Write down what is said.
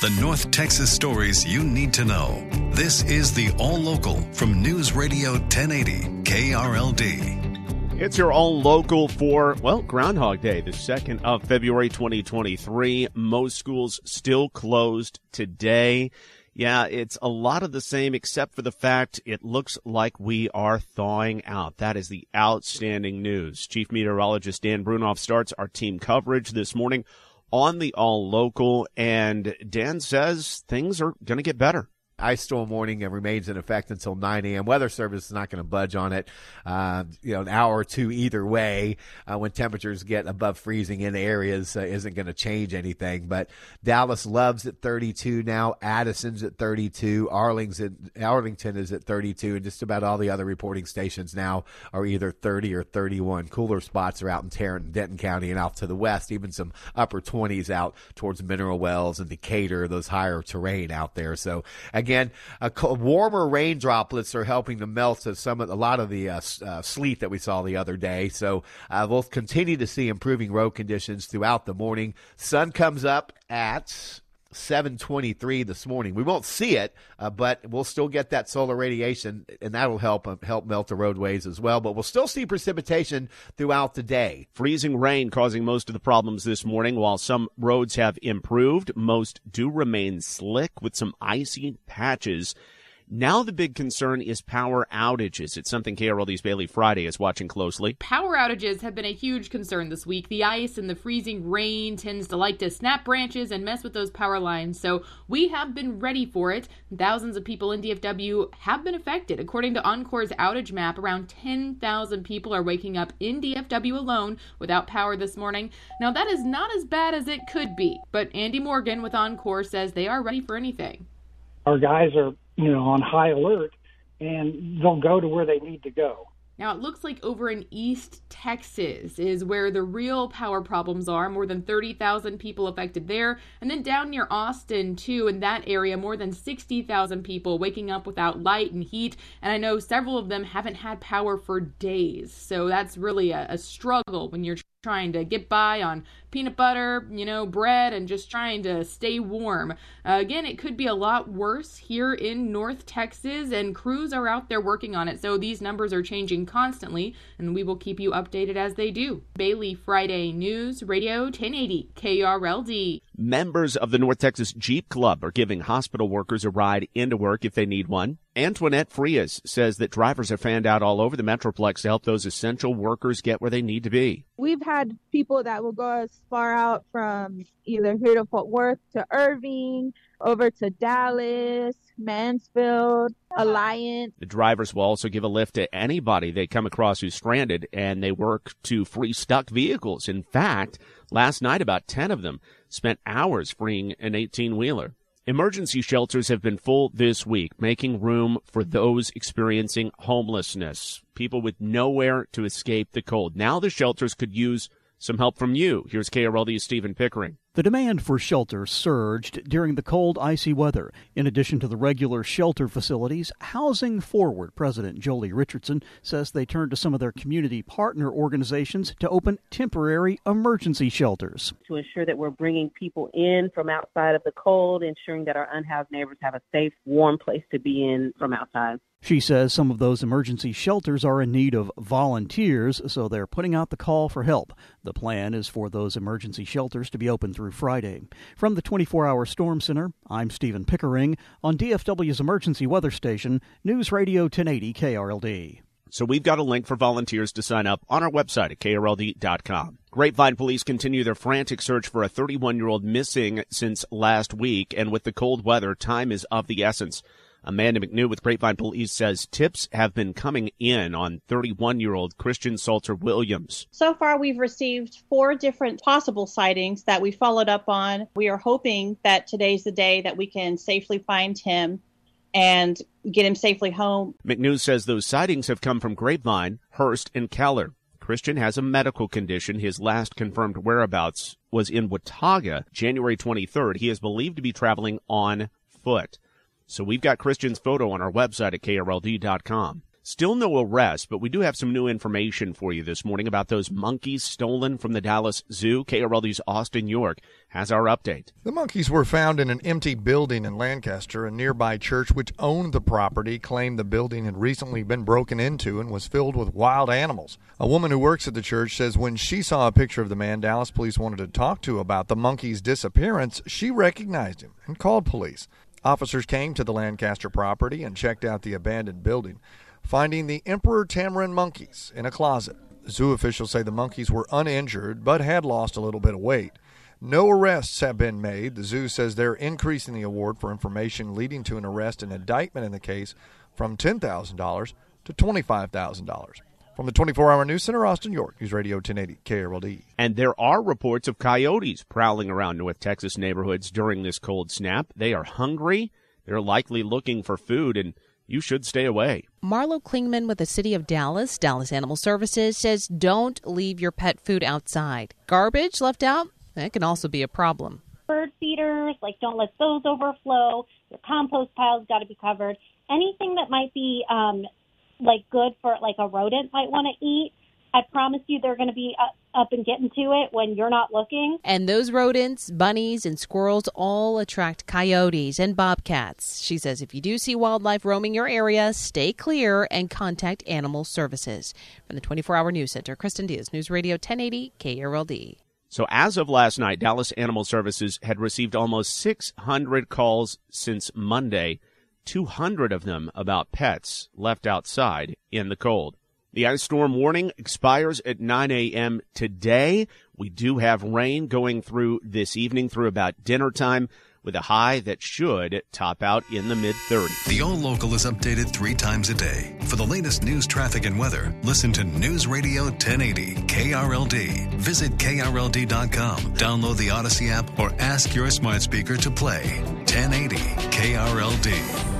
The North Texas stories you need to know. This is the All Local from News Radio 1080 KRLD. It's your all local for, well, Groundhog Day, the 2nd of February 2023. Most schools still closed today. Yeah, it's a lot of the same except for the fact it looks like we are thawing out. That is the outstanding news. Chief Meteorologist Dan Brounoff starts our team coverage this morning on the all local and Dan says things are going to get better ice storm warning and remains in effect until 9 a.m. Weather Service is not going to budge on it. Uh, you know, an hour or two either way uh, when temperatures get above freezing in areas uh, isn't going to change anything. But Dallas Love's at 32 now. Addison's at 32. Arlington, Arlington is at 32, and just about all the other reporting stations now are either 30 or 31. Cooler spots are out in Tarrant, and Denton County, and out to the west. Even some upper 20s out towards Mineral Wells and Decatur, those higher terrain out there. So again again. Uh, warmer rain droplets are helping to melt some of, a lot of the uh, uh, sleet that we saw the other day. So uh, we'll continue to see improving road conditions throughout the morning. Sun comes up at 723 this morning. We won't see it, uh, but we'll still get that solar radiation, and that'll help uh, help melt the roadways as well. But we'll still see precipitation throughout the day. Freezing rain causing most of the problems this morning. While some roads have improved, most do remain slick with some icy patches. Now the big concern is power outages. It's something KRLD's Bailey Friday is watching closely. Power outages have been a huge concern this week. The ice and the freezing rain tends to like to snap branches and mess with those power lines. So we have been ready for it. Thousands of people in DFW have been affected. According to Oncor's outage map, around 10,000 people are waking up in DFW alone without power this morning. Now that is not as bad as it could be, but Andy Morgan with Oncor says they are ready for anything. Our guys are you know, on high alert, and they'll go to where they need to go. Now, it looks like over in East Texas is where the real power problems are. More than 30,000 people affected there. And then down near Austin, too, in that area, more than 60,000 people waking up without light and heat. And I know several of them haven't had power for days. So that's really a, a struggle when you're trying to get by on peanut butter, you know, bread, and just trying to stay warm. Uh, again, it could be a lot worse here in North Texas, and crews are out there working on it. So these numbers are changing constantly, and we will keep you updated as they do. Bailey Friday News Radio 1080 KRLD. Members of the North Texas Jeep Club are giving hospital workers a ride into work if they need one. Antoinette Frias says that drivers are fanned out all over the Metroplex to help those essential workers get where they need to be. We've had people that will go as far out from either here to Fort Worth to Irving, over to Dallas, Mansfield, Alliance. The drivers will also give a lift to anybody they come across who's stranded, and they work to free stuck vehicles. In fact, last night about 10 of them spent hours freeing an 18 wheeler. Emergency shelters have been full this week, making room for those experiencing homelessness, people with nowhere to escape the cold. Now the shelters could use some help from you. Here's KRLD's Stephen Pickering. The demand for shelter surged during the cold, icy weather. In addition to the regular shelter facilities, Housing Forward President Jolie Richardson says they turned to some of their community partner organizations to open temporary emergency shelters. To ensure that we're bringing people in from outside of the cold, ensuring that our unhoused neighbors have a safe, warm place to be in from outside. She says some of those emergency shelters are in need of volunteers, so they're putting out the call for help. The plan is for those emergency shelters to be open through Friday. From the 24 hour Storm Center, I'm Stephen Pickering on DFW's emergency weather station, News Radio 1080 KRLD. So we've got a link for volunteers to sign up on our website at krld.com. Grapevine police continue their frantic search for a 31 year old missing since last week, and with the cold weather, time is of the essence. Amanda McNew with Grapevine Police says tips have been coming in on 31 year old Christian Salter Williams. So far, we've received four different possible sightings that we followed up on. We are hoping that today's the day that we can safely find him and get him safely home. McNew says those sightings have come from Grapevine, Hurst, and Keller. Christian has a medical condition. His last confirmed whereabouts was in Watauga, January 23rd. He is believed to be traveling on foot. So we've got Christian's photo on our website at krld.com. Still no arrest, but we do have some new information for you this morning about those monkeys stolen from the Dallas Zoo. KRLD's Austin York has our update. The monkeys were found in an empty building in Lancaster. A nearby church, which owned the property, claimed the building had recently been broken into and was filled with wild animals. A woman who works at the church says when she saw a picture of the man Dallas police wanted to talk to about the monkey's disappearance, she recognized him and called police. Officers came to the Lancaster property and checked out the abandoned building, finding the emperor tamarin monkeys in a closet. Zoo officials say the monkeys were uninjured but had lost a little bit of weight. No arrests have been made. The zoo says they're increasing the award for information leading to an arrest and indictment in the case from $10,000 to $25,000. From the 24 hour news center, Austin, York, News Radio 1080 KRLD. And there are reports of coyotes prowling around North Texas neighborhoods during this cold snap. They are hungry. They're likely looking for food, and you should stay away. Marlo Klingman with the City of Dallas, Dallas Animal Services, says don't leave your pet food outside. Garbage left out, that can also be a problem. Bird feeders, like don't let those overflow. Your compost pile's got to be covered. Anything that might be um, like good for like a rodent might want to eat. I promise you they're going to be up, up and getting to it when you're not looking. And those rodents, bunnies, and squirrels all attract coyotes and bobcats. She says if you do see wildlife roaming your area, stay clear and contact Animal Services. From the 24 Hour News Center, Kristen Diaz, News Radio 1080 KRLD. So, as of last night, Dallas Animal Services had received almost 600 calls since Monday, 200 of them about pets left outside in the cold. The ice storm warning expires at 9 a.m. today. We do have rain going through this evening through about dinner time with a high that should top out in the mid 30s. The All Local is updated three times a day. For the latest news, traffic, and weather, listen to News Radio 1080 KRLD. Visit KRLD.com, download the Audacy app, or ask your smart speaker to play 1080 KRLD.